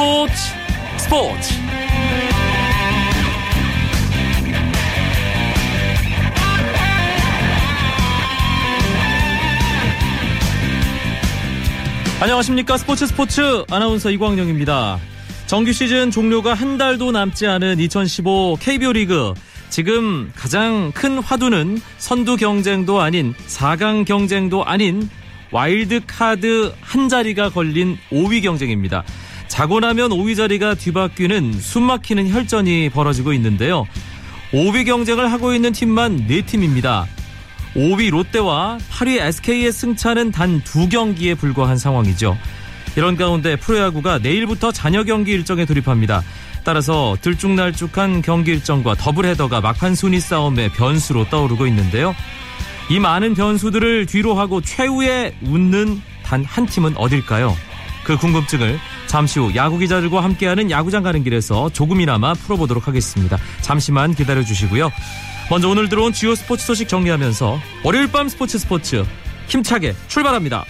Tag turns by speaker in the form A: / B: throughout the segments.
A: 스포츠 스포츠 안녕하십니까 스포츠 스포츠 아나운서 이광영입니다. 정규 시즌 종료가 한 달도 남지 않은 2015 KBO 리그 지금 가장 큰 화두는 선두 경쟁도 아닌 4강 경쟁도 아닌 와일드 카드 한 자리가 걸린 5위 경쟁입니다. 자고 나면 5위 자리가 뒤바뀌는 숨막히는 혈전이 벌어지고 있는데요. 5위 경쟁을 하고 있는 팀만 4팀입니다. 5위 롯데와 8위 SK의 승차는 단 두 경기에 불과한 상황이죠. 이런 가운데 프로야구가 내일부터 잔여 경기 일정에 돌입합니다. 따라서 들쭉날쭉한 경기 일정과 더블헤더가 막판 순위 싸움의 변수로 떠오르고 있는데요. 이 많은 변수들을 뒤로 하고 최후에 웃는 단 한 팀은 어딜까요? 그 궁금증을 잠시 후 야구 기자들과 함께하는 야구장 가는 길에서 조금이나마 풀어보도록 하겠습니다. 잠시만 기다려 주시고요. 먼저 오늘 들어온 주요 스포츠 소식 정리하면서 월요일 밤 스포츠 스포츠 힘차게 출발합니다.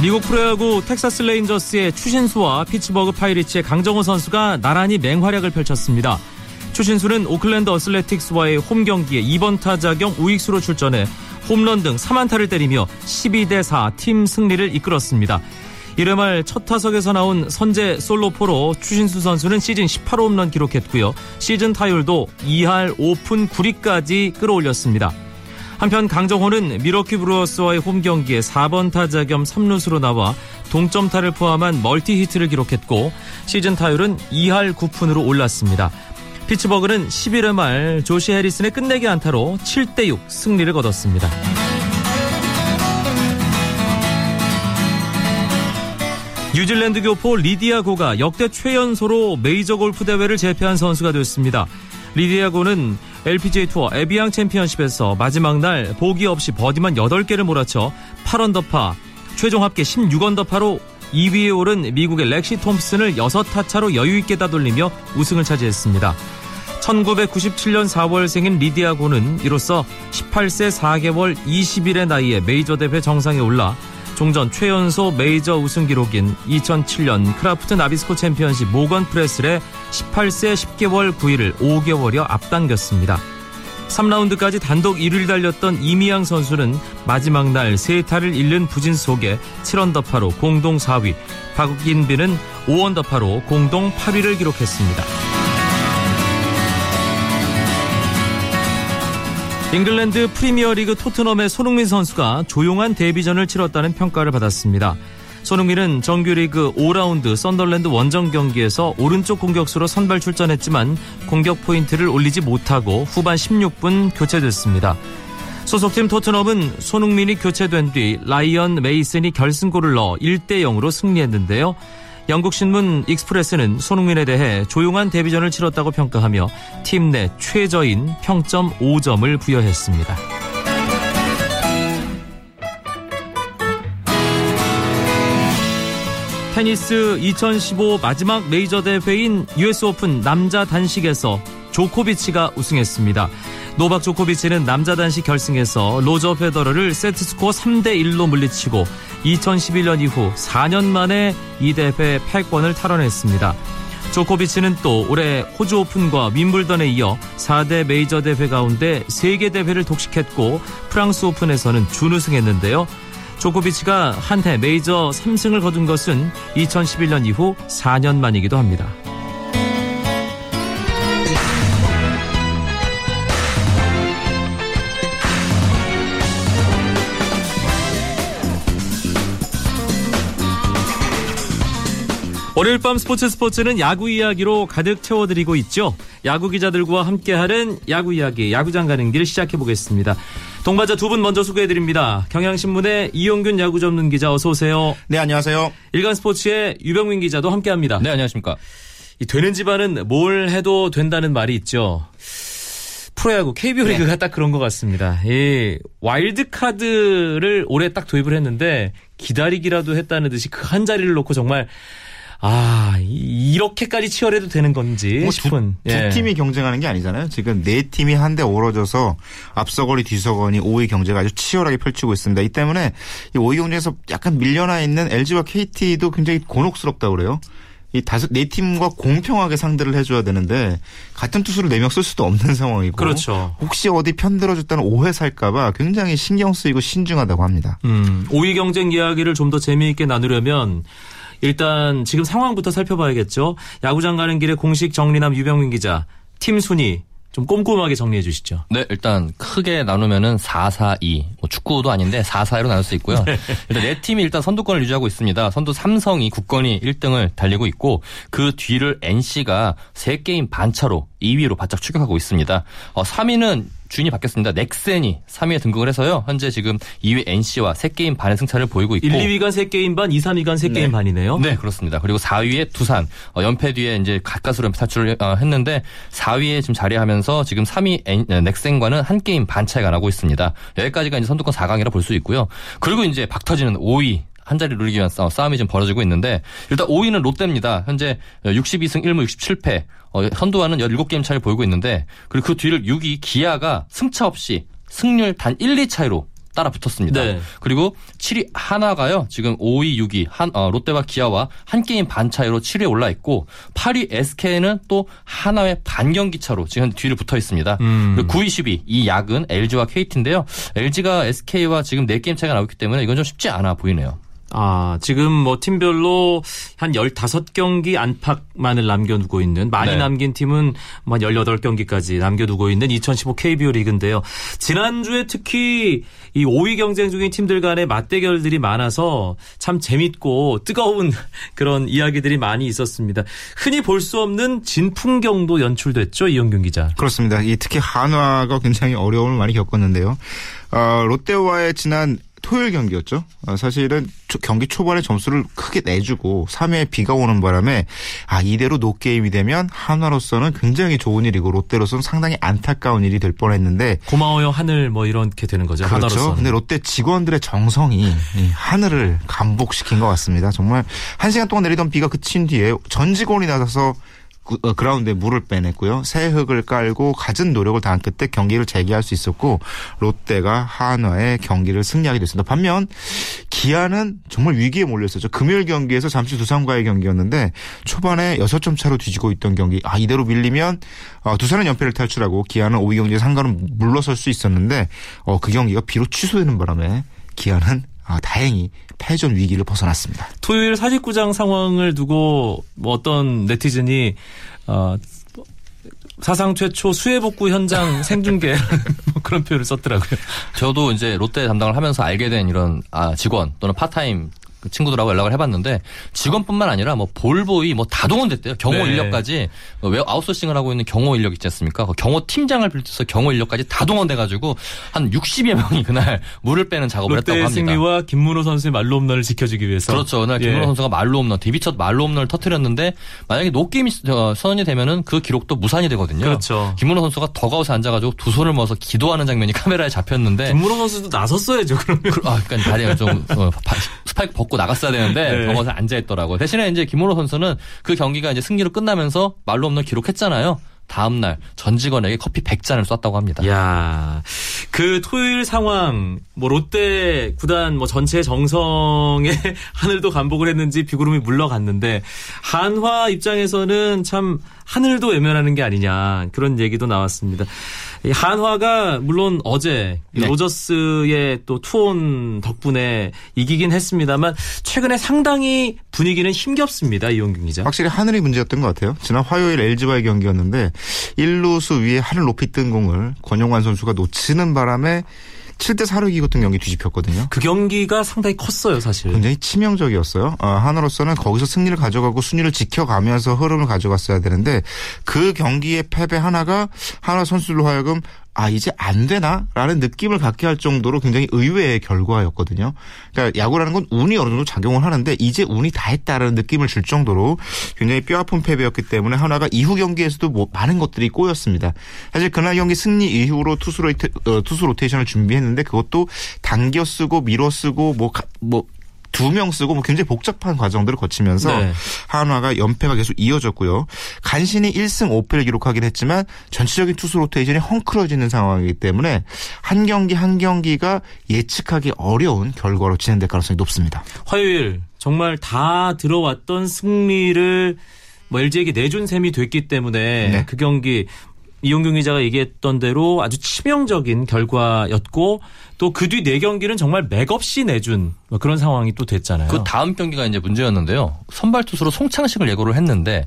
A: 미국 프로야구 텍사스 레인저스의 추신수와 피츠버그 파이리츠의 강정호 선수가 나란히 맹활약을 펼쳤습니다. 추신수는 오클랜드 어슬레틱스와의 홈 경기에 2번 타자 겸 우익수로 출전해 홈런 등 3안타를 때리며 12대 4 팀 승리를 이끌었습니다. 1회 말 첫 타석에서 나온 선제 솔로포로 추신수 선수는 시즌 18홈런 기록했고요. 시즌 타율도 2할 5푼 9리까지 끌어올렸습니다. 한편 강정호는 밀워키 브루어스와의 홈 경기에 4번 타자 겸 3루수로 나와 동점타를 포함한 멀티 히트를 기록했고 시즌 타율은 2할 9푼으로 올랐습니다. 피츠버그는 11회 말 조시 해리슨의 끝내기 안타로 7대6 승리를 거뒀습니다. 뉴질랜드 교포 리디아 고가 역대 최연소로 메이저 골프 대회를 제패한 선수가 됐습니다. 리디아 고는 LPGA 투어 에비앙 챔피언십에서 마지막 날 보기 없이 버디만 8개를 몰아쳐 8언더파, 최종 합계 16언더파로 2위에 오른 미국의 렉시 톰슨을 6타차로 여유있게 따돌리며 우승을 차지했습니다. 1997년 4월 생인 리디아 고는 이로써 18세 4개월 20일의 나이에 메이저 대회 정상에 올라 종전 최연소 메이저 우승 기록인 2007년 크라프트 나비스코 챔피언십 모건 프레슬의 18세 10개월 9일을 5개월여 앞당겼습니다. 3라운드까지 단독 1위를 달렸던 이미양 선수는 마지막 날 세타를 잃는 부진 속에 7언더파로 공동 4위, 박인비는 5언더파로 공동 8위를 기록했습니다. 잉글랜드 프리미어리그 토트넘의 손흥민 선수가 조용한 데뷔전을 치렀다는 평가를 받았습니다. 손흥민은 정규리그 5라운드 썬덜랜드 원정 경기에서 오른쪽 공격수로 선발 출전했지만 공격 포인트를 올리지 못하고 후반 16분 교체됐습니다. 소속팀 토트넘은 손흥민이 교체된 뒤 라이언 메이슨이 결승골을 넣어 1대 0으로 승리했는데요. 영국 신문 익스프레스는 손흥민에 대해 조용한 데뷔전을 치렀다고 평가하며 팀 내 최저인 평점 5점을 부여했습니다. 테니스 2015 마지막 메이저 대회인 US 오픈 남자 단식에서 조코비치가 우승했습니다. 노박 조코비치는 남자 단식 결승에서 로저 페더러를 세트 스코어 3대 1로 물리치고 2011년 이후 4년 만에 이 대회 패권을 탈환했습니다. 조코비치는 또 올해 호주 오픈과 윔블던에 이어 4대 메이저 대회 가운데 3개 대회를 독식했고 프랑스 오픈에서는 준우승했는데요. 조코비치가 한해 메이저 3승을 거둔 것은 2011년 이후 4년 만이기도 합니다. 월요일 밤 스포츠 스포츠는 야구 이야기로 가득 채워드리고 있죠. 야구 기자들과 함께하는 야구 이야기, 야구장 가는 길 시작해보겠습니다. 동반자 두 분 먼저 소개해드립니다. 경향신문의 이용균 야구 전문 기자 어서 오세요.
B: 네, 안녕하세요.
A: 일간 스포츠의 유병민 기자도 함께합니다.
C: 네, 안녕하십니까.
A: 이 되는 집안은 뭘 해도 된다는 말이 있죠. 프로야구 KBO
C: 네.
A: 리그가 딱 그런 것 같습니다. 이 와일드 카드를 올해 딱 도입을 했는데 기다리기라도 했다는 듯이 그 한 자리를 놓고 정말 아 이렇게까지 치열해도 되는 건지
B: 뭐
A: 싶은
B: 두, 두 팀이 경쟁하는 게 아니잖아요. 지금 네 팀이 한데 오러져서 앞서거리 뒤서거니 5위 경쟁을 아주 치열하게 펼치고 있습니다. 이 때문에 이 5위 경쟁에서 약간 밀려나 있는 LG와 KT도 굉장히 곤혹스럽다 그래요. 이 다섯 네 팀과 공평하게 상대를 해줘야 되는데 같은 투수를 네 명 쓸 수도 없는 상황이고
A: 그렇죠.
B: 혹시 어디 편들어줬다는 오해 살까봐 굉장히 신경 쓰이고 신중하다고 합니다.
A: 음, 5위 경쟁 이야기를 좀 더 재미있게 나누려면 일단 지금 상황부터 살펴봐야겠죠. 야구장 가는 길에 공식 정리남 유병민 기자 팀 순위 좀 꼼꼼하게 정리해 주시죠.
C: 네, 일단 크게 나누면은 4-4-2. 뭐 축구도 아닌데 4-4-2로 나눌 수 있고요. 네. 일단 네 팀이 일단 선두권을 유지하고 있습니다. 선두 삼성이 국건이 1등을 달리고 있고 그 뒤를 NC가 3게임 반 차로 2위로 바짝 추격하고 있습니다. 어, 3위는 주인이 바뀌었습니다. 넥센이 3위에 등극을 해서요. 현재 지금 2위 NC와 3게임 반의 승차를 보이고 있고
A: 1, 2위간 3게임 반, 2, 3위간 3게임 네. 반이네요.
C: 네, 그렇습니다. 그리고 4위에 두산 어, 연패 뒤에 이제 가까스로 탈출을 어, 했는데 4위에 지금 자리하면서 지금 3위 N, 어, 넥센과는 한 게임 반 차이가 나고 있습니다. 여기까지가 이제 선두권 4강이라 볼 수 있고요. 그리고 이제 박터지는 5위 한 자리 노리기 위한 싸움이 좀 벌어지고 있는데 일단 5위는 롯데입니다. 현재 62승 1무 67패. 어, 선두와는 17게임 차를 보이고 있는데 그리고 그 뒤를 6위 기아가 승차 없이 승률 단 1, 2 차이로 따라 붙었습니다. 네. 그리고 7위 한화가요. 지금 5위, 6위 한 어, 롯데와 기아와 한 게임 반 차이로 7위에 올라 있고 8위 SK는 또 하나의 반 경기 차로 지금 뒤를 붙어 있습니다. 음. 그리고 9위, 10위 이 약은 LG와 KT인데요. LG가 SK와 지금 4게임 차이가 나오기 때문에 이건 좀 쉽지 않아 보이네요.
A: 아, 지금 뭐 팀별로 한 15경기 안팎만을 남겨두고 있는 많이 네. 남긴 팀은 뭐 18경기까지 남겨두고 있는 2015 KBO 리그인데요. 지난주에 특히 이 5위 경쟁 중인 팀들 간의 맞대결들이 많아서 참 재밌고 뜨거운 그런 이야기들이 많이 있었습니다. 흔히 볼 수 없는 진풍경도 연출됐죠, 이영균 기자.
B: 그렇습니다. 이 특히 한화가 굉장히 어려움을 많이 겪었는데요. 어, 롯데와의 지난 토요일 경기였죠. 어, 사실은 경기 초반에 점수를 크게 내주고 3회에 비가 오는 바람에 아 이대로 노게임이 되면 한화로서는 굉장히 좋은 일이고 롯데로서는 상당히 안타까운 일이 될 뻔했는데
A: 고마워요 하늘 뭐 이렇게 되는 거죠.
B: 그렇죠.
A: 하나로서는.
B: 근데 롯데 직원들의 정성이 하늘을 감복시킨 것 같습니다. 정말 한 시간 동안 내리던 비가 그친 뒤에 전 직원이 나서서 어, 그라운드에 물을 빼냈고요. 새 흙을 깔고 갖은 노력을 다한 끝에 경기를 재개할 수 있었고 롯데가 한화의 경기를 승리하게 됐습니다. 반면 기아는 정말 위기에 몰렸었죠. 금요일 경기에서 잠시 두산과의 경기였는데 초반에 6점 차로 뒤지고 있던 경기 아 이대로 밀리면 어, 두산은 연패를 탈출하고 기아는 5위 경기에 상관은 물러설 수 있었는데 어, 그 경기가 비로 취소되는 바람에 기아는 아, 다행히 패전 위기를 벗어났습니다.
A: 토요일 사직구장 상황을 두고 뭐 어떤 네티즌이 어, 사상 최초 수해 복구 현장 생중계 뭐 그런 표현을 썼더라고요.
C: 저도 이제 롯데 담당을 하면서 알게 된 이런 아, 직원 또는 파트타임 그 친구들하고 연락을 해봤는데 직원뿐만 아니라 뭐 볼보이 뭐 다 동원됐대요. 경호 네. 인력까지 왜 아웃소싱을 하고 있는 경호 인력 있지 않습니까? 그 경호 팀장을 비롯해서 경호 인력까지 다 동원돼가지고 한 60여 명이 그날 물을 빼는 작업을 했다고 합니다.
A: 승리와 김문호 선수의 말로 홈런을 지켜주기 위해서
C: 그렇죠. 그날 김문호 예. 선수가 말로 홈런 데뷔 첫 말로 홈런을 터트렸는데 만약에 노게임이 선언이 되면은 그 기록도 무산이 되거든요.
A: 그렇죠.
C: 김문호 선수가 더가웃에 앉아가지고 두 손을 모아서 기도하는 장면이 카메라에 잡혔는데
A: 김문호 선수도 나섰어야죠. 그러면 그,
C: 아, 그러니까 다리가 좀 어, 스파이크 벗고 나갔어야 되는데 네. 병원에 앉아 있더라고요. 대신에 이제 김원호 선수는 그 경기가 이제 승리로 끝나면서 말로 없는 기록했잖아요. 다음 날 전 직원에게 커피 100잔을 쐈다고 합니다.
A: 야. 그 토요일 상황 뭐 롯데 구단 뭐 전체 정성에 하늘도 감복을 했는지 비구름이 물러갔는데 한화 입장에서는 참 하늘도 외면하는 게 아니냐 그런 얘기도 나왔습니다. 한화가 물론 어제 네. 로저스의 또 투혼 덕분에 이기긴 했습니다만 최근에 상당히 분위기는 힘겹습니다. 이용균 기자.
B: 확실히 하늘이 문제였던 것 같아요. 지난 화요일 LG와의 경기였는데 1루수 위에 하늘 높이 뜬 공을 권용환 선수가 놓치는 바람에 7대 4로 이겼던 경기 뒤집혔거든요.
A: 그 경기가 상당히 컸어요, 사실.
B: 굉장히 치명적이었어요. 어, 하나로서는 거기서 승리를 가져가고 순위를 지켜가면서 흐름을 가져갔어야 되는데 그 경기의 패배 하나가 하나 선수들로 하여금 아 이제 안 되나라는 느낌을 갖게 할 정도로 굉장히 의외의 결과였거든요. 그러니까 야구라는 건 운이 어느 정도 작용을 하는데 이제 운이 다 했다라는 느낌을 줄 정도로 굉장히 뼈아픈 패배였기 때문에 하나가 이후 경기에서도 뭐 많은 것들이 꼬였습니다. 사실 그날 경기 승리 이후로 투수 로테, 어, 투수 로테이션을 준비했는데 그것도 당겨 쓰고 밀어 쓰고 뭐뭐 뭐 두 명 쓰고 뭐 굉장히 복잡한 과정들을 거치면서
A: 네.
B: 한화가 연패가 계속 이어졌고요. 간신히 1승 5패를 기록하긴 했지만 전체적인 투수 로테이션이 헝클어지는 상황이기 때문에 한 경기 한 경기가 예측하기 어려운 결과로 진행될 가능성이 높습니다.
A: 화요일 정말 다 들어왔던 승리를 뭐 LG에게 내준 셈이 됐기 때문에
B: 네.
A: 그 경기 이용경 기자가 얘기했던 대로 아주 치명적인 결과였고 또 그 뒤 네 경기는 정말 맥없이 내준 뭐 그런 상황이 또 됐잖아요.
C: 그 다음 경기가 이제 문제였는데요. 선발 투수로 송창식을 예고를 했는데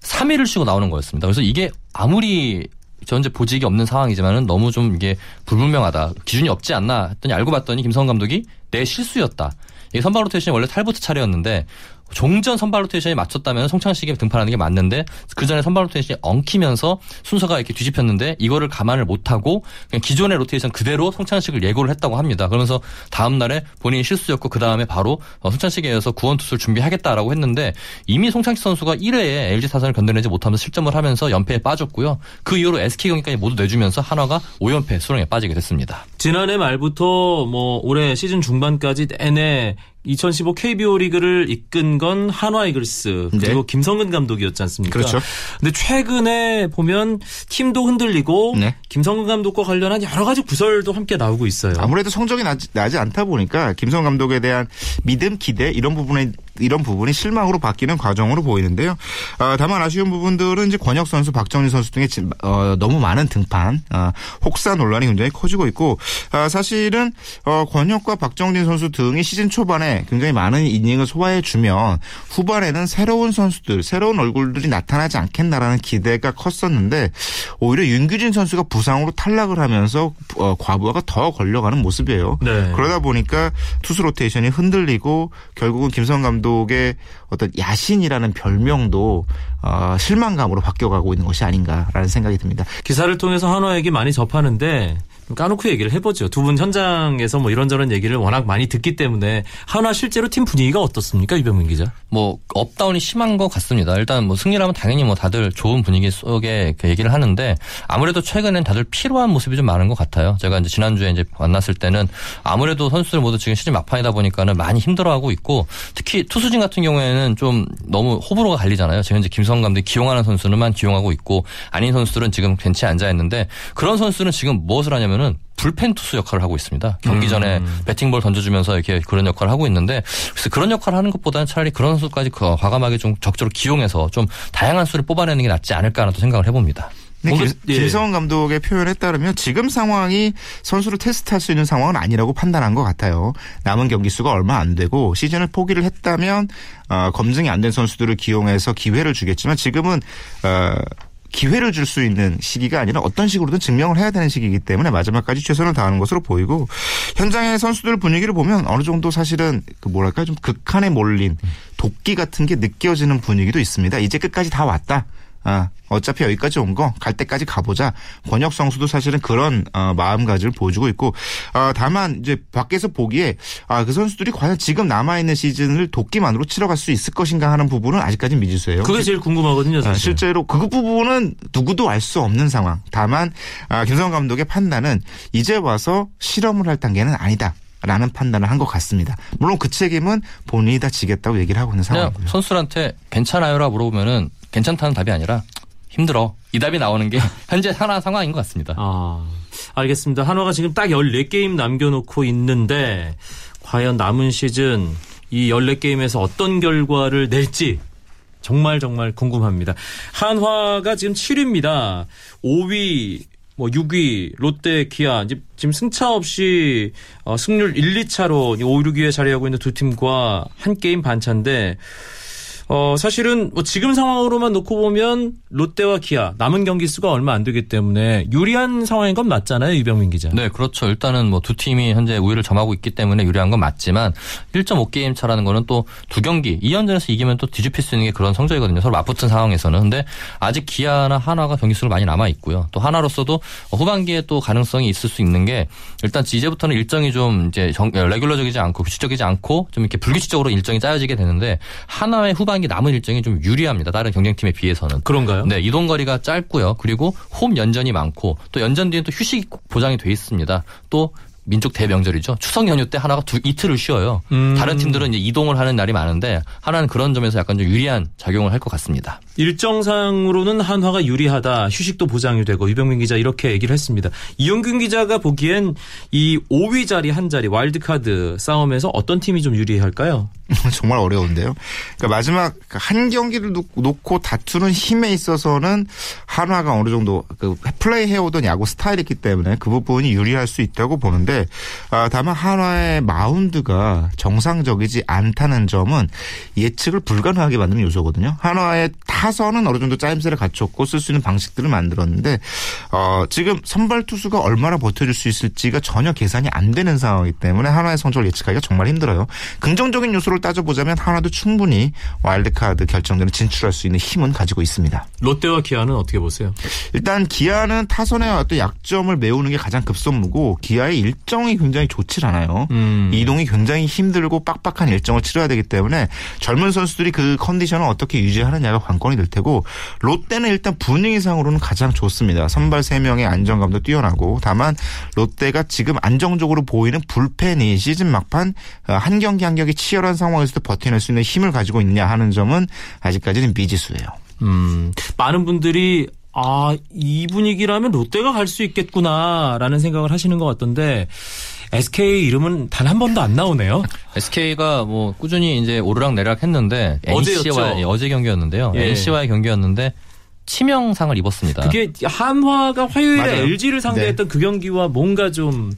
C: 3위를 쉬고 나오는 거였습니다. 그래서 이게 아무리 전제 보직이 없는 상황이지만은 너무 좀 이게 불분명하다. 기준이 없지 않나 했더니 알고 봤더니 김성근 감독이 내 실수였다. 이게 선발 로테이션이 원래 탈보트 차례였는데 종전 선발 로테이션이 맞췄다면 송창식이 등판하는 게 맞는데 그 전에 선발 로테이션이 엉키면서 순서가 이렇게 뒤집혔는데 이거를 감안을 못하고 그냥 기존의 로테이션 그대로 송창식을 예고를 했다고 합니다. 그러면서 다음 날에 본인이 실수였고 그 다음에 바로 어, 송창식에 이어서 구원 투수를 준비하겠다라고 했는데 이미 송창식 선수가 1회에 LG 타선을 견뎌내지 못하면서 실점을 하면서 연패에 빠졌고요. 그 이후로 SK 경기까지 모두 내주면서 한화가 5연패 수렁에 빠지게 됐습니다.
A: 지난해 말부터 뭐 올해 시즌 중반까지 내내 2015 KBO 리그를 이끈 건 한화 이글스 그리고
B: 네.
A: 김성근 감독이었지 않습니까?
B: 그렇죠.
A: 근데 최근에 보면 팀도 흔들리고
B: 네.
A: 김성근 감독과 관련한 여러 가지 구설도 함께 나오고 있어요.
B: 아무래도 성적이 나지, 나지 않다 보니까 김성 감독에 대한 믿음, 기대 이런 부분에 이런 부분이 실망으로 바뀌는 과정으로 보이는데요. 아, 다만 아쉬운 부분들은 이제 권혁 선수, 박정진 선수 등의 진- 어, 너무 많은 등판, 아, 혹사 논란이 굉장히 커지고 있고 아, 사실은 어, 권혁과 박정진 선수 등이 시즌 초반에 굉장히 많은 이닝을 소화해 주면 후반에는 새로운 선수들, 새로운 얼굴들이 나타나지 않겠나라는 기대가 컸었는데 오히려 윤규진 선수가 부상으로 탈락을 하면서 어, 과부하가 더 걸려가는 모습이에요.
A: 네.
B: 그러다 보니까 투수 로테이션이 흔들리고 결국은 김성근 감독 의 어떤 야신이라는 별명도 어, 실망감으로 바뀌어가고 있는 것이 아닌가라는 생각이 듭니다.
A: 기사를 통해서 한화 얘기 많이 접하는데 좀 까놓고 얘기를 해보죠. 두 분 현장에서 뭐 이런저런 얘기를 워낙 많이 듣기 때문에 한화 실제로 팀 분위기가 어떻습니까, 유병민 기자?
C: 뭐 업다운이 심한 것 같습니다. 일단 뭐 승리라면 당연히 뭐 다들 좋은 분위기 속에 그 얘기를 하는데 아무래도 최근엔 다들 피로한 모습이 좀 많은 것 같아요. 제가 이제 지난주에 이제 만났을 때는 아무래도 선수들 모두 지금 시즌 막판이다 보니까는 많이 힘들어하고 있고 특히 투수진 같은 경우에는 좀 너무 호불호가 갈리잖아요. 지금 이제 김성 감독이 기용하는 선수는만 기용하고 있고 아닌 선수들은 지금 벤치에 앉아 있는데 그런 선수는 지금 무엇을 하냐면 은 불펜 투수 역할을 하고 있습니다. 경기 전에 배팅볼 던져주면서 이렇게 그런 역할을 하고 있는데 그래서 그런 역할을 하는 것보다는 차라리 그런 선수까지 그 과감하게 좀 적절히 기용해서 좀 다양한 수를 뽑아내는 게 낫지 않을까라는 또 생각을 해봅니다.
A: 예.
B: 김성원 감독의 표현에 따르면 지금 상황이 선수를 테스트할 수 있는 상황은 아니라고 판단한 것 같아요. 남은 경기 수가 얼마 안 되고 시즌을 포기를 했다면 어, 검증이 안 된 선수들을 기용해서 기회를 주겠지만 지금은 어, 기회를 줄 수 있는 시기가 아니라 어떤 식으로든 증명을 해야 되는 시기이기 때문에 마지막까지 최선을 다하는 것으로 보이고 현장의 선수들 분위기를 보면 어느 정도 사실은 그 뭐랄까 좀 극한에 몰린 도끼 같은 게 느껴지는 분위기도 있습니다. 이제 끝까지 다 왔다. 아, 어차피 여기까지 온 거 갈 때까지 가보자. 권혁 선수도 사실은 그런 어, 마음가짐을 보여주고 있고 어, 다만 이제 밖에서 보기에 아, 그 선수들이 과연 지금 남아 있는 시즌을 도끼만으로 치러갈 수 있을 것인가 하는 부분은 아직까지는 미지수예요.
A: 그게 제일 궁금하거든요,
B: 아,
A: 사실.
B: 실제로 그 부분은 누구도 알 수 없는 상황. 다만 아, 김성원 감독의 판단은 이제 와서 실험을 할 단계는 아니다. 라는 판단을 한 것 같습니다. 물론 그 책임은 본인이 다 지겠다고 얘기를 하고 있는 상황이고요.
C: 선수들한테 괜찮아요라 물어보면은 괜찮다는 답이 아니라 힘들어. 이 답이 나오는 게 현재 하나 상황인 것 같습니다.
A: 아, 알겠습니다. 한화가 지금 딱 14게임 남겨놓고 있는데, 과연 남은 시즌 이 14게임에서 어떤 결과를 낼지, 정말 정말 궁금합니다. 한화가 지금 7위입니다. 5위, 뭐 6위, 롯데, 기아, 이제 지금 승차 없이 어, 승률 1, 2차로 5, 6위에 자리하고 있는 두 팀과 한 게임 반차인데, 어, 사실은 뭐 지금 상황으로만 놓고 보면 롯데와 기아 남은 경기 수가 얼마 안 되기 때문에 유리한 상황인 건 맞잖아요, 이병민 기자.
C: 네, 그렇죠. 일단은 뭐 두 팀이 현재 우위를 점하고 있기 때문에 유리한 건 맞지만 1.5게임 차라는 거는 또 두 경기 2연전에서 이기면 또 뒤집힐 수 있는 게 그런 성적이거든요. 서로 맞붙은 상황에서는. 근데 아직 기아나 한화가 경기 수를 많이 남아 있고요. 또 하나로서도 후반기에 또 가능성이 있을 수 있는 게 일단 이제부터는 일정이 좀 이제 정, 레귤러적이지 않고 규칙적이지 않고 좀 이렇게 불규칙적으로 일정이 짜여지게 되는데 한화의 후반 기 남은 일정이 좀 유리합니다. 다른 경쟁팀에 비해서는.
A: 그런가요?
C: 네, 이동 거리가 짧고요. 그리고 홈 연전이 많고 또 연전 뒤에 또 휴식이 꼭 보장이 돼 있습니다. 또 민족 대명절이죠. 추석 연휴 때 하나가 두 이틀을 쉬어요.
A: 음.
C: 다른 팀들은 이제 이동을 하는 날이 많은데 하나는 그런 점에서 약간 좀 유리한 작용을 할 것 같습니다.
A: 일정상으로는 한화가 유리하다. 휴식도 보장이 되고 유병민 기자 이렇게 얘기를 했습니다. 이용균 기자가 보기엔 이 5위 자리 한 자리 와일드카드 싸움에서 어떤 팀이 좀 유리할까요?
B: 정말 어려운데요. 그러니까 마지막 한 경기를 놓고 다투는 힘에 있어서는 한화가 어느 정도 그 플레이 해오던 야구 스타일이 있기 때문에 그 부분이 유리할 수 있다고 보는데 아, 다만 한화의 마운드가 정상적이지 않다는 점은 예측을 불가능하게 만드는 요소거든요. 한화의 타선은 어느 정도 짜임새를 갖췄고 쓸 수 있는 방식들을 만들었는데 어, 지금 선발 투수가 얼마나 버텨줄 수 있을지가 전혀 계산이 안 되는 상황이기 때문에 한화의 성적을 예측하기가 정말 힘들어요. 긍정적인 요소를 따져보자면 하나도 충분히 와일드카드 결정전에 진출할 수 있는 힘은 가지고 있습니다.
A: 롯데와 기아는 어떻게 보세요?
B: 일단 기아는 타선의 어떤 약점을 메우는 게 가장 급선무고 기아의 일정이 굉장히 좋질 않아요.
A: 음.
B: 이동이 굉장히 힘들고 빡빡한 일정을 치러야 되기 때문에 젊은 선수들이 그 컨디션을 어떻게 유지하느냐가 관건이 될 테고 롯데는 일단 분위기상으로는 가장 좋습니다. 선발 3명의 안정감도 뛰어나고 다만 롯데가 지금 안정적으로 보이는 불펜이 시즌 막판 한 경기 한 경기 치열한 상황에서도 버텨낼 수 있는 힘을 가지고 있냐 하는 점은 아직까지는 미지수예요.
A: 음, 많은 분들이 아, 이 분위기라면 롯데가 갈 수 있겠구나라는 생각을 하시는 것 같던데 SK 이름은 단 한 번도 안 나오네요.
C: SK가 뭐 꾸준히 이제 오르락 내리락 했는데
A: 어제였죠?
C: NC와의 어제 경기였는데요.
A: 예.
C: NC와의 경기였는데 치명상을 입었습니다.
A: 그게 한화가 화요일에
B: 맞아요.
A: LG를 상대했던 그 경기와 뭔가 좀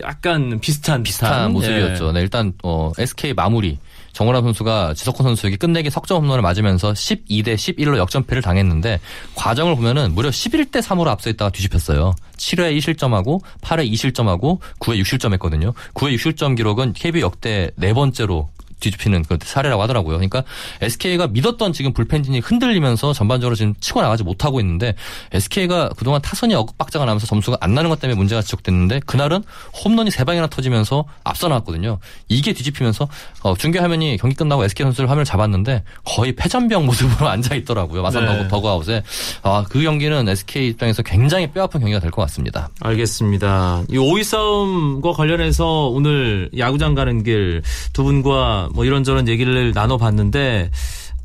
A: 약간 비슷한
C: 비슷한 모습이었죠.
A: 예.
C: 네, 일단 어, SK 마무리 정원아 선수가 지석훈 선수에게 끝내기 석점 홈런을 맞으면서 12대 11로 역전패를 당했는데 과정을 보면은 무려 11대 3으로 앞서 있다가 뒤집혔어요. 7회 2실점하고 8회 2실점하고 9회 6실점했거든요. 9회 6실점 기록은 KBO 역대 네 번째로 뒤집히는 그 사례라고 하더라고요. 그러니까 SK가 믿었던 지금 불펜진이 흔들리면서 전반적으로 지금 치고 나가지 못하고 있는데 SK가 그동안 타선이 억박자가 나면서 점수가 안 나는 것 때문에 문제가 지적됐는데 그날은 홈런이 세 방이나 터지면서 앞서 나왔거든요. 이게 뒤집히면서 어, 중계 화면이 경기 끝나고 SK 선수들 화면을 잡았는데 거의 패전병 모습으로 앉아 있더라고요. 마산
A: 네.
C: 더그 더그아웃에 아, 그 경기는 SK 입장에서 굉장히 뼈아픈 경기가 될 것 같습니다.
A: 알겠습니다. 이 5위 싸움과 관련해서 오늘 야구장 가는 길 두 분과 뭐 이런저런 얘기를 나눠봤는데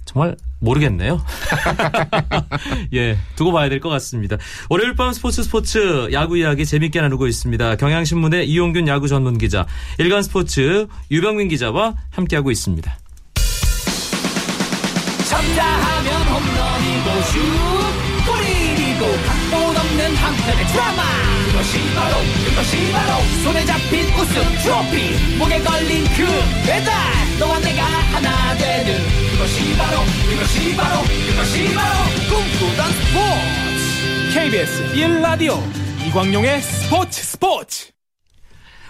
A: 정말 모르겠네요. 예, 두고 봐야 될 것 같습니다. 월요일 밤 스포츠 스포츠 야구 이야기 재밌게 나누고 있습니다. 경향신문의 이용균 야구 전문 기자, 일간 스포츠 유병민 기자와 함께하고 있습니다.
D: 쳤다 하면 홈런이고 슛 골이고 각본 없는 한편의 드라마 그것이 바로 그것이 바로 손에 잡힌 우승 트로피 목에 걸린 그 배달 너와 내가 하나 되는 그것이 바로 그것이 바로 그것이 바로 꿈꾸던 스포츠 KBS 1라디오 이광용의 스포츠 스포츠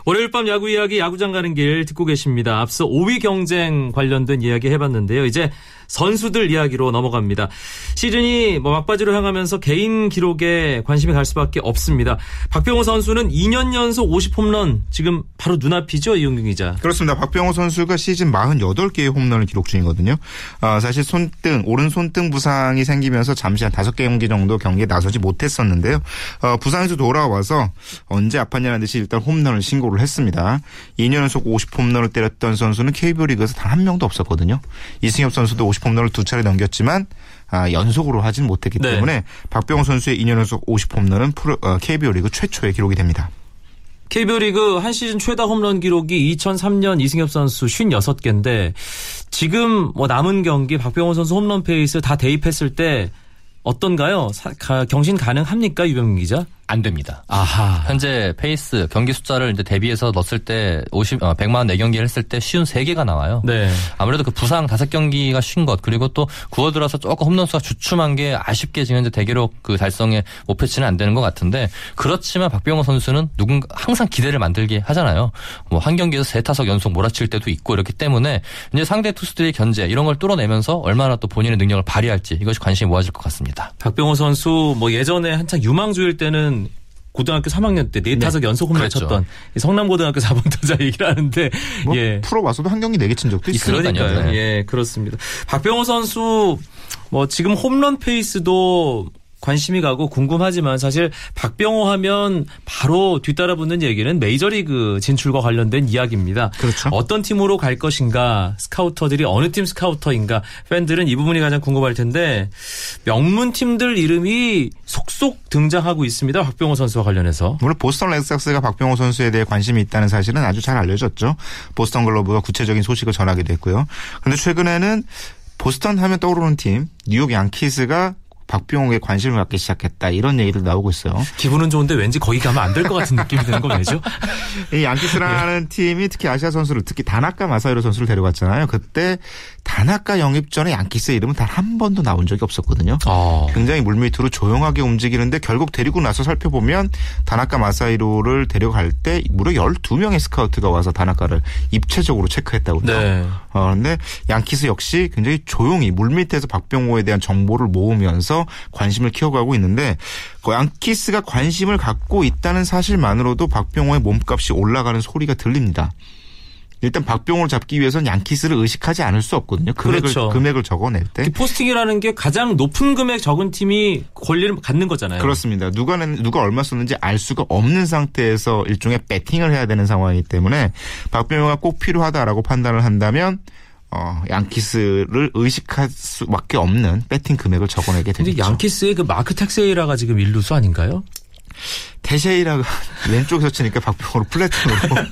A: 월요일 밤 야구 이야기 야구장 가는 길 듣고 계십니다. 앞서 5위 경쟁 관련된 이야기 해봤는데요. 이제 선수들 이야기로 넘어갑니다. 시즌이 뭐 막바지로 향하면서 개인 기록에 관심이 갈 수밖에 없습니다. 박병호 선수는 2년 연속 50홈런 지금 바로 눈앞이죠, 이용균 기자.
B: 그렇습니다. 박병호 선수가 시즌 48개의 홈런을 기록 중이거든요. 아, 사실 손등, 오른 손등 부상이 생기면서 잠시 한 5개 경기 정도 경기에 나서지 못했었는데요. 어, 부상에서 돌아와서 언제 아팠냐는 듯이 일단 홈런을 신고를 했습니다. 2년 연속 50홈런을 때렸던 선수는 KBO 리그에서 단 한 명도 없었거든요. 이승엽 선수도 50 홈런을 두 차례 넘겼지만 아, 연속으로 하진 못했기
A: 네.
B: 때문에 박병호 선수의 2년 연속 50 홈런은 프로, 어, KBO 리그 최초의 기록이 됩니다.
A: KBO 리그 한 시즌 최다 홈런 기록이 2003년 이승엽 선수 56개인데 지금 뭐 남은 경기 박병호 선수 홈런 페이스 다 대입했을 때 어떤가요? 사- 가- 경신 가능합니까, 유병민 기자?
C: 안 됩니다.
A: 아하.
C: 현재 페이스 경기 숫자를 이제 대비해서 넣었을 때 50, 어, 144경기를 했을 때 쉰 3개가 나와요.
A: 네.
C: 아무래도 그 부상 다섯 경기가 쉰 것, 그리고 또 구워 들어서 조금 홈런 수가 주춤한 게 아쉽게 지금 현재 대기록 그 달성에 목표치는 안 되는 것 같은데, 그렇지만 박병호 선수는 누군가 항상 기대를 만들게 하잖아요. 뭐 한 경기에서 세 타석 연속 몰아칠 때도 있고 이렇기 때문에 이제 상대 투수들의 견제 이런 걸 뚫어내면서 얼마나 또 본인의 능력을 발휘할지 이것이 관심이 모아질 것 같습니다.
A: 박병호 선수 뭐 예전에 한창 유망주일 때는 고등학교 3학년 때 네 타석 연속 홈런
C: 그랬죠.
A: 쳤던 성남고등학교 4번 타자 얘기를 하는데
B: 뭐
A: 예.
B: 프로 와서도 한 경기 내게 친 적도 있어요.
C: 그러니까요.
A: 그러니까요.
C: 네.
A: 예, 그렇습니다. 박병호 선수 뭐 지금 홈런 페이스도 관심이 가고 궁금하지만 사실 박병호 하면 바로 뒤따라 붙는 얘기는 메이저리그 진출과 관련된 이야기입니다.
B: 그렇죠.
A: 어떤 팀으로 갈 것인가, 스카우터들이 어느 팀 스카우터인가, 팬들은 이 부분이 가장 궁금할 텐데 명문 팀들 이름이 속속 등장하고 있습니다. 박병호 선수와 관련해서.
B: 물론 보스턴 레드삭스가 박병호 선수에 대해 관심이 있다는 사실은 아주 잘 알려졌죠. 보스턴 글로브가 구체적인 소식을 전하기도 했고요. 그런데 최근에는 보스턴 하면 떠오르는 팀 뉴욕 양키스가 박병호에 관심을 갖기 시작했다 이런 얘기도 나오고 있어요.
A: 기분은 좋은데 왠지 거기 가면 안 될 것 같은 느낌이 드는 거 왜죠?
B: 이 양키스라는 팀이 특히 아시아 선수를 특히 다나카 마사히로 선수를 데려갔잖아요. 그때 다나카 영입 전에 양키스의 이름은 단 한 번도 나온 적이 없었거든요.
A: 어.
B: 굉장히 물밑으로 조용하게 움직이는데 결국 데리고 나서 살펴보면 다나카 마사이로를 데려갈 때 무려 12명의 스카우트가 와서 다나카를 입체적으로 체크했다고 해요.
A: 네.
B: 어, 근데 양키스 역시 굉장히 조용히 물밑에서 박병호에 대한 정보를 모으면서 관심을 키워가고 있는데 그 양키스가 관심을 갖고 있다는 사실만으로도 박병호의 몸값이 올라가는 소리가 들립니다. 일단 박병호를 잡기 위해서는 양키스를 의식하지 않을 수 없거든요. 금액을
A: 그렇죠.
B: 금액을 적어낼 때.
A: 그 포스팅이라는 게 가장 높은 금액 적은 팀이 권리를 갖는 거잖아요.
B: 그렇습니다. 누가 낸- 누가 얼마 썼는지 알 수가 없는 상태에서 일종의 배팅을 해야 되는 상황이기 때문에 박병호가 꼭 필요하다라고 판단을 한다면 어, 양키스를 의식할 수밖에 없는 배팅 금액을 적어내게
A: 근데
B: 되죠.
A: 양키스의 그 마크 텍세이라가 지금 일루수 아닌가요?
B: 테셰이라가 왼쪽에서 치니까 박병호를 플래팅으로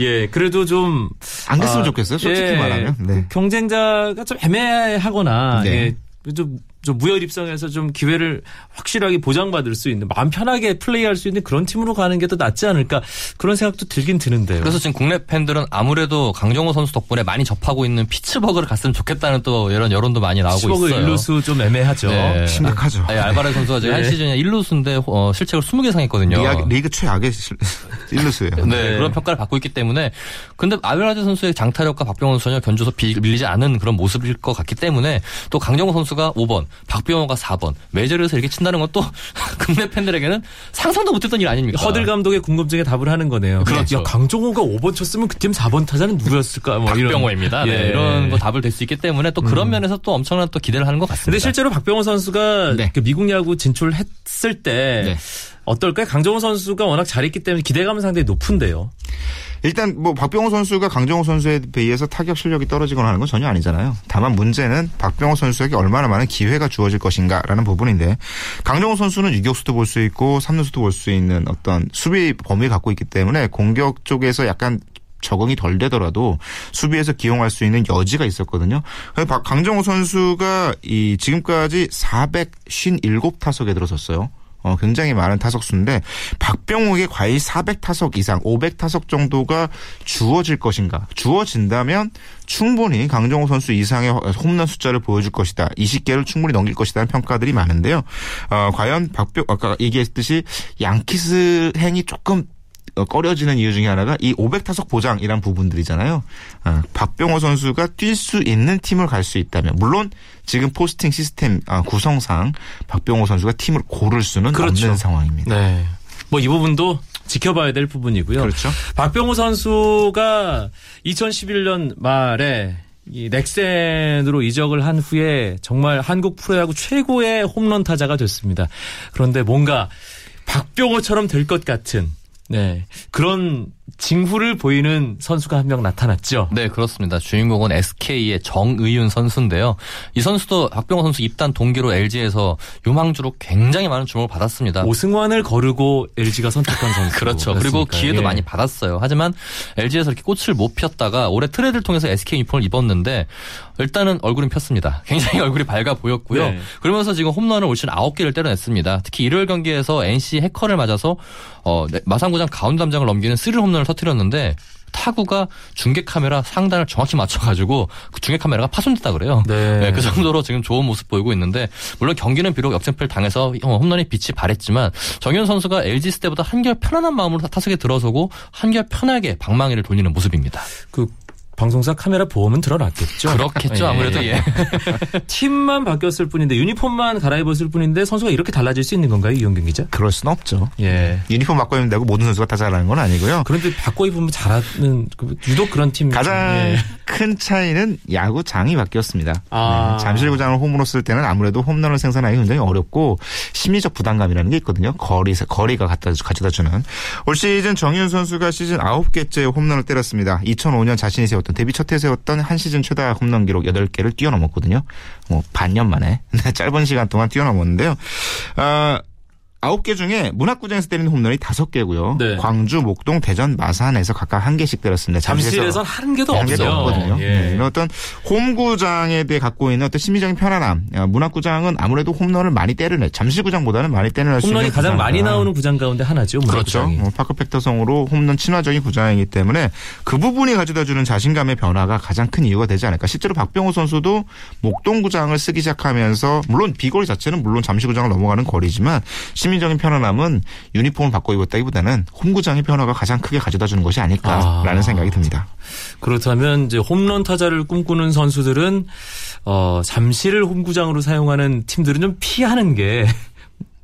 A: 예, 그래도 좀
B: 안 됐으면
A: 아,
B: 좋겠어요. 솔직히
A: 예,
B: 말하면. 네.
A: 경쟁자가 좀 애매하거나
B: 네.
A: 예, 좀, 좀 무혈 입성해서 좀 기회를 확실하게 보장받을 수 있는 마음 편하게 플레이할 수 있는 그런 팀으로 가는 게 더 낫지 않을까 그런 생각도 들긴 드는데요.
C: 그래서 지금 국내 팬들은 아무래도 강정호 선수 덕분에 많이 접하고 있는 피츠버그를 갔으면 좋겠다는 또 이런 여론도 많이 나오고
A: 시버그
C: 있어요.
A: 일루수 좀 애매하죠.
C: 네.
B: 심각하죠.
C: 아니, 알바레 선수가 지금
A: 네.
C: 한 시즌에 1루수인데 어, 실책을 20개 상했거든요.
B: 리그, 리그 최악의 실- 일루수예요.
C: 네,
A: 네.
C: 그런 평가를 받고 있기 때문에 근데 아베라드 선수의 장타력과 박병호 선수 전혀 견줘서 비- 밀리지 않은 그런 모습일 것 같기 때문에 또 강정호 선수가 5번, 박병호가 4번 메이저리그에서 이렇게 친다는 것도 국내 팬들에게는 상상도 못했던 일 아닙니까?
A: 허들 감독의 궁금증에 답을 하는 거네요.
C: 그렇죠.
A: 야, 강정호가 5번 쳤으면 그 팀 4번 타자는 누구였을까? 뭐 이런.
C: 박병호입니다. 네,
A: 예.
C: 이런 거 답을 될 수 있기 때문에 또 그런 면에서 또 엄청난 또 기대를 하는 것 같습니다.
A: 근데 실제로 박병호 선수가
B: 네.
A: 그 미국 야구 진출했을 때
B: 네.
A: 어떨까요? 강정호 선수가 워낙 잘했기 때문에 기대감은 상당히 높은데요.
B: 일단 뭐 박병호 선수가 강정호 선수에 비해서 타격 실력이 떨어지거나 하는 건 전혀 아니잖아요. 다만 문제는 박병호 선수에게 얼마나 많은 기회가 주어질 것인가라는 부분인데 강정호 선수는 유격수도 볼 수 있고 삼루수도 볼 수 있는 어떤 수비 범위를 갖고 있기 때문에 공격 쪽에서 약간 적응이 덜 되더라도 수비에서 기용할 수 있는 여지가 있었거든요. 강정호 선수가 이 지금까지 457타석에 들어섰어요. 어, 굉장히 많은 타석수인데 박병호에게 과연 400타석 이상, 500타석 정도가 주어질 것인가? 주어진다면 충분히 강정호 선수 이상의 홈런 숫자를 보여줄 것이다. 20개를 충분히 넘길 것이다는 평가들이 많은데요. 어, 과연 박병 아까 얘기했듯이 양키스 행이 조금 어, 꺼려지는 이유 중에 하나가 이 500타석 보장이란 부분들이잖아요. 아, 박병호 선수가 뛸 수 있는 팀을 갈 수 있다면 물론 지금 포스팅 시스템 아, 구성상 박병호 선수가 팀을 고를 수는
A: 그렇죠.
B: 없는 상황입니다.
A: 네. 뭐 이 부분도 지켜봐야 될 부분이고요.
B: 그렇죠.
A: 박병호 선수가 2011년 말에 이 넥센으로 이적을 한 후에 정말 한국 프로야구 최고의 홈런 타자가 됐습니다. 그런데 뭔가 박병호처럼 될 것 같은 네. 그런 징후를 보이는 선수가 한 명 나타났죠.
C: 네, 그렇습니다. 주인공은 SK의 정의윤 선수인데요. 이 선수도 박병호 선수 입단 동기로 LG에서 유망주로 굉장히 많은 주목을 받았습니다.
A: 오승환을 거르고 LG가 선택한 선수.
C: 그렇죠. 그리고 기회도 많이 받았어요. 하지만 LG에서 이렇게 꽃을 못 폈다가 올해 트레이드를 통해서 SK 유니폼을 입었는데 일단은 얼굴은 폈습니다. 굉장히 얼굴이 밝아 보였고요.
A: 네.
C: 그러면서 지금 홈런을 올 시즌 9개를 때려냈습니다. 특히 일요일 경기에서 NC 해커를 맞아서 어, 네, 마산구장 가운데 담장을 넘기는 스리런 홈런을 터뜨렸는데 타구가 중계 카메라 상단을 정확히 맞춰가지고 그 중계 카메라가 파손됐다 그래요.
A: 네.
C: 그 정도로 지금 좋은 모습 보이고 있는데 물론 경기는 비록 역전패를 당해서 어, 홈런이 빛이 바랬지만 정의윤 선수가 LG 트윈스 때보다 한결 편안한 마음으로 타석에 들어서고 한결 편하게 방망이를 돌리는 모습입니다.
A: 그 방송사 카메라 보험은 들어놨겠죠.
C: 그렇겠죠 아무래도 예.
A: 팀만 바뀌었을 뿐인데 유니폼만 갈아입었을 뿐인데 선수가 이렇게 달라질 수 있는 건가요, 이영경 기자?
B: 그럴 수는 없죠.
A: 예.
B: 유니폼 바꿔 입는다고 모든 선수가 다 잘하는 건 아니고요.
A: 그런데 바꿔 입으면 잘하는 그 유독 그런 팀
B: 가장
A: 예.
B: 큰 차이는 야구장이 바뀌었습니다.
A: 아.
B: 네, 잠실구장을 홈으로 쓸 때는 아무래도 홈런을 생산하기 굉장히 어렵고 심리적 부담감이라는 게 있거든요. 거리 거리가 갖다 가져다 주는 올 시즌 정윤 선수가 시즌 9개째 홈런을 때렸습니다. 2005년 자신이 세웠던 데뷔 첫 해 세웠던 한 시즌 최다 홈런 기록 8개를 뛰어넘었거든요. 뭐 반년 만에 네, 짧은 시간 동안 뛰어넘었는데요. 아, 아홉 개 중에 문학구장에서 때리는 홈런이 다섯 개고요.
A: 네.
B: 광주, 목동, 대전, 마산에서 각각 한 개씩 때렸습니다.
A: 잠실에선 한 개도
B: 한 개도
A: 없어요.
B: 없거든요.
A: 예.
B: 네, 어떤 홈구장에 대해 갖고 있는 어떤 심리적인 편안함. 야, 문학구장은 아무래도 홈런을 많이 때려내. 잠실구장보다는 많이 때려낼 수 있는
A: 홈런이 가장
B: 구장이다.
A: 많이 나오는 구장 가운데 하나죠.
B: 그렇죠. 뭐 파크 팩터성으로 홈런 친화적인 구장이기 때문에 그 부분이 가져다주는 자신감의 변화가 가장 큰 이유가 되지 않을까. 실제로 박병호 선수도 목동구장을 쓰기 시작하면서 물론 비거리 자체는 물론 잠실구장을 넘어가는 거리지만 심리적인 편안함은 유니폼을 바꿔 입었다기보다는 홈구장의 변화가 가장 크게 가져다 주는 것이 아닐까라는
A: 아.
B: 생각이 듭니다.
A: 그렇다면 이제 홈런 타자를 꿈꾸는 선수들은 어, 잠실을 홈구장으로 사용하는 팀들은 좀 피하는 게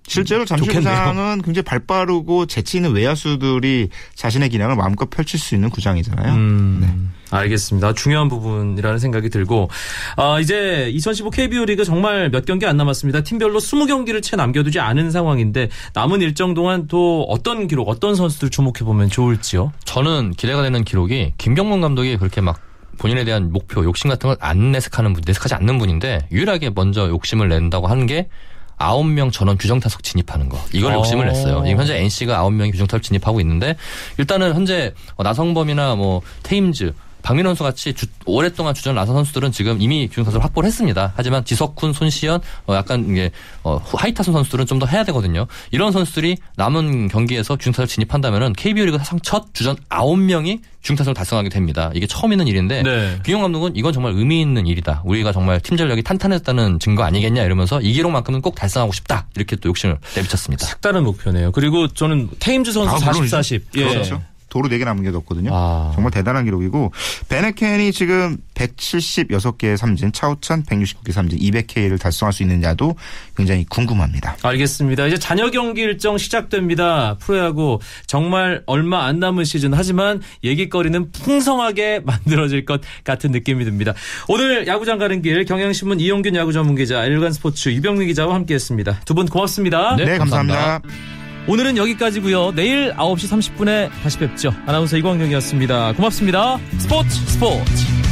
B: 실제로 잠실구장은 굉장히 발빠르고 재치 있는 외야수들이 자신의 기량을 마음껏 펼칠 수 있는 구장이잖아요.
A: 음,
B: 네.
A: 알겠습니다. 중요한 부분이라는 생각이 들고 아, 이제 2015 KBO 리그 정말 몇 경기 안 남았습니다. 팀별로 20경기를 채 남겨두지 않은 상황인데 남은 일정 동안 또 어떤 기록, 어떤 선수들 주목해 보면 좋을지요?
C: 저는 기대가 되는 기록이 김경문 감독이 그렇게 막 본인에 대한 목표, 욕심 같은 걸 안 내색하는 분, 내색하지 않는 분인데 유일하게 먼저 욕심을 낸다고 하는 게 아홉 명 전원 규정 타석 진입하는 거. 이걸
A: 어.
C: 욕심을 냈어요. 지금 현재 NC가 아홉 명이 규정 타석 진입하고 있는데 일단은 현재 어, 나성범이나 뭐 테임즈 박민호 선수 같이 주- 오랫동안 주전 나선 선수들은 지금 이미 타석을 확보를 했습니다. 하지만 지석훈, 손시현, 어, 약간 이게 어, 하이타선 선수들은 좀 더 해야 되거든요. 이런 선수들이 남은 경기에서 규정 타석 진입한다면은 KBO 리그 사상 첫 주전 아홉 명이 규정 타석을 달성하게 됩니다. 이게 처음 있는 일인데
A: 네.
C: 김용 감독은 이건 정말 의미 있는 일이다. 우리가 정말 팀 전력이 탄탄했다는 증거 아니겠냐 이러면서 이 기록만큼은 꼭 달성하고 싶다. 이렇게 또 욕심을 내비쳤습니다.
A: 색다른 목표네요. 그리고 저는 테임즈 선수
B: 아,
A: 40,
B: 물론이죠.
A: 40. 예.
B: 그렇죠. 도로 4개 남은 게 없거든요.
A: 아.
B: 정말 대단한 기록이고 베네켄이 지금 176개의 삼진, 차우찬 169개 삼진, 200K를 달성할 수 있느냐도 굉장히 궁금합니다.
A: 알겠습니다. 이제 잔여 경기 일정 시작됩니다. 프로야구 정말 얼마 안 남은 시즌 하지만 얘기거리는 풍성하게 만들어질 것 같은 느낌이 듭니다. 오늘 야구장 가는 길 경향신문 이용균 야구 전문 기자, 일간 스포츠 유병민 기자와 함께했습니다. 두 분 고맙습니다.
C: 네,
B: 네, 감사합니다.
C: 감사합니다.
A: 오늘은 여기까지고요. 내일 9시 30분에 다시 뵙죠. 아나운서 이광용이었습니다. 고맙습니다. 스포츠 스포츠.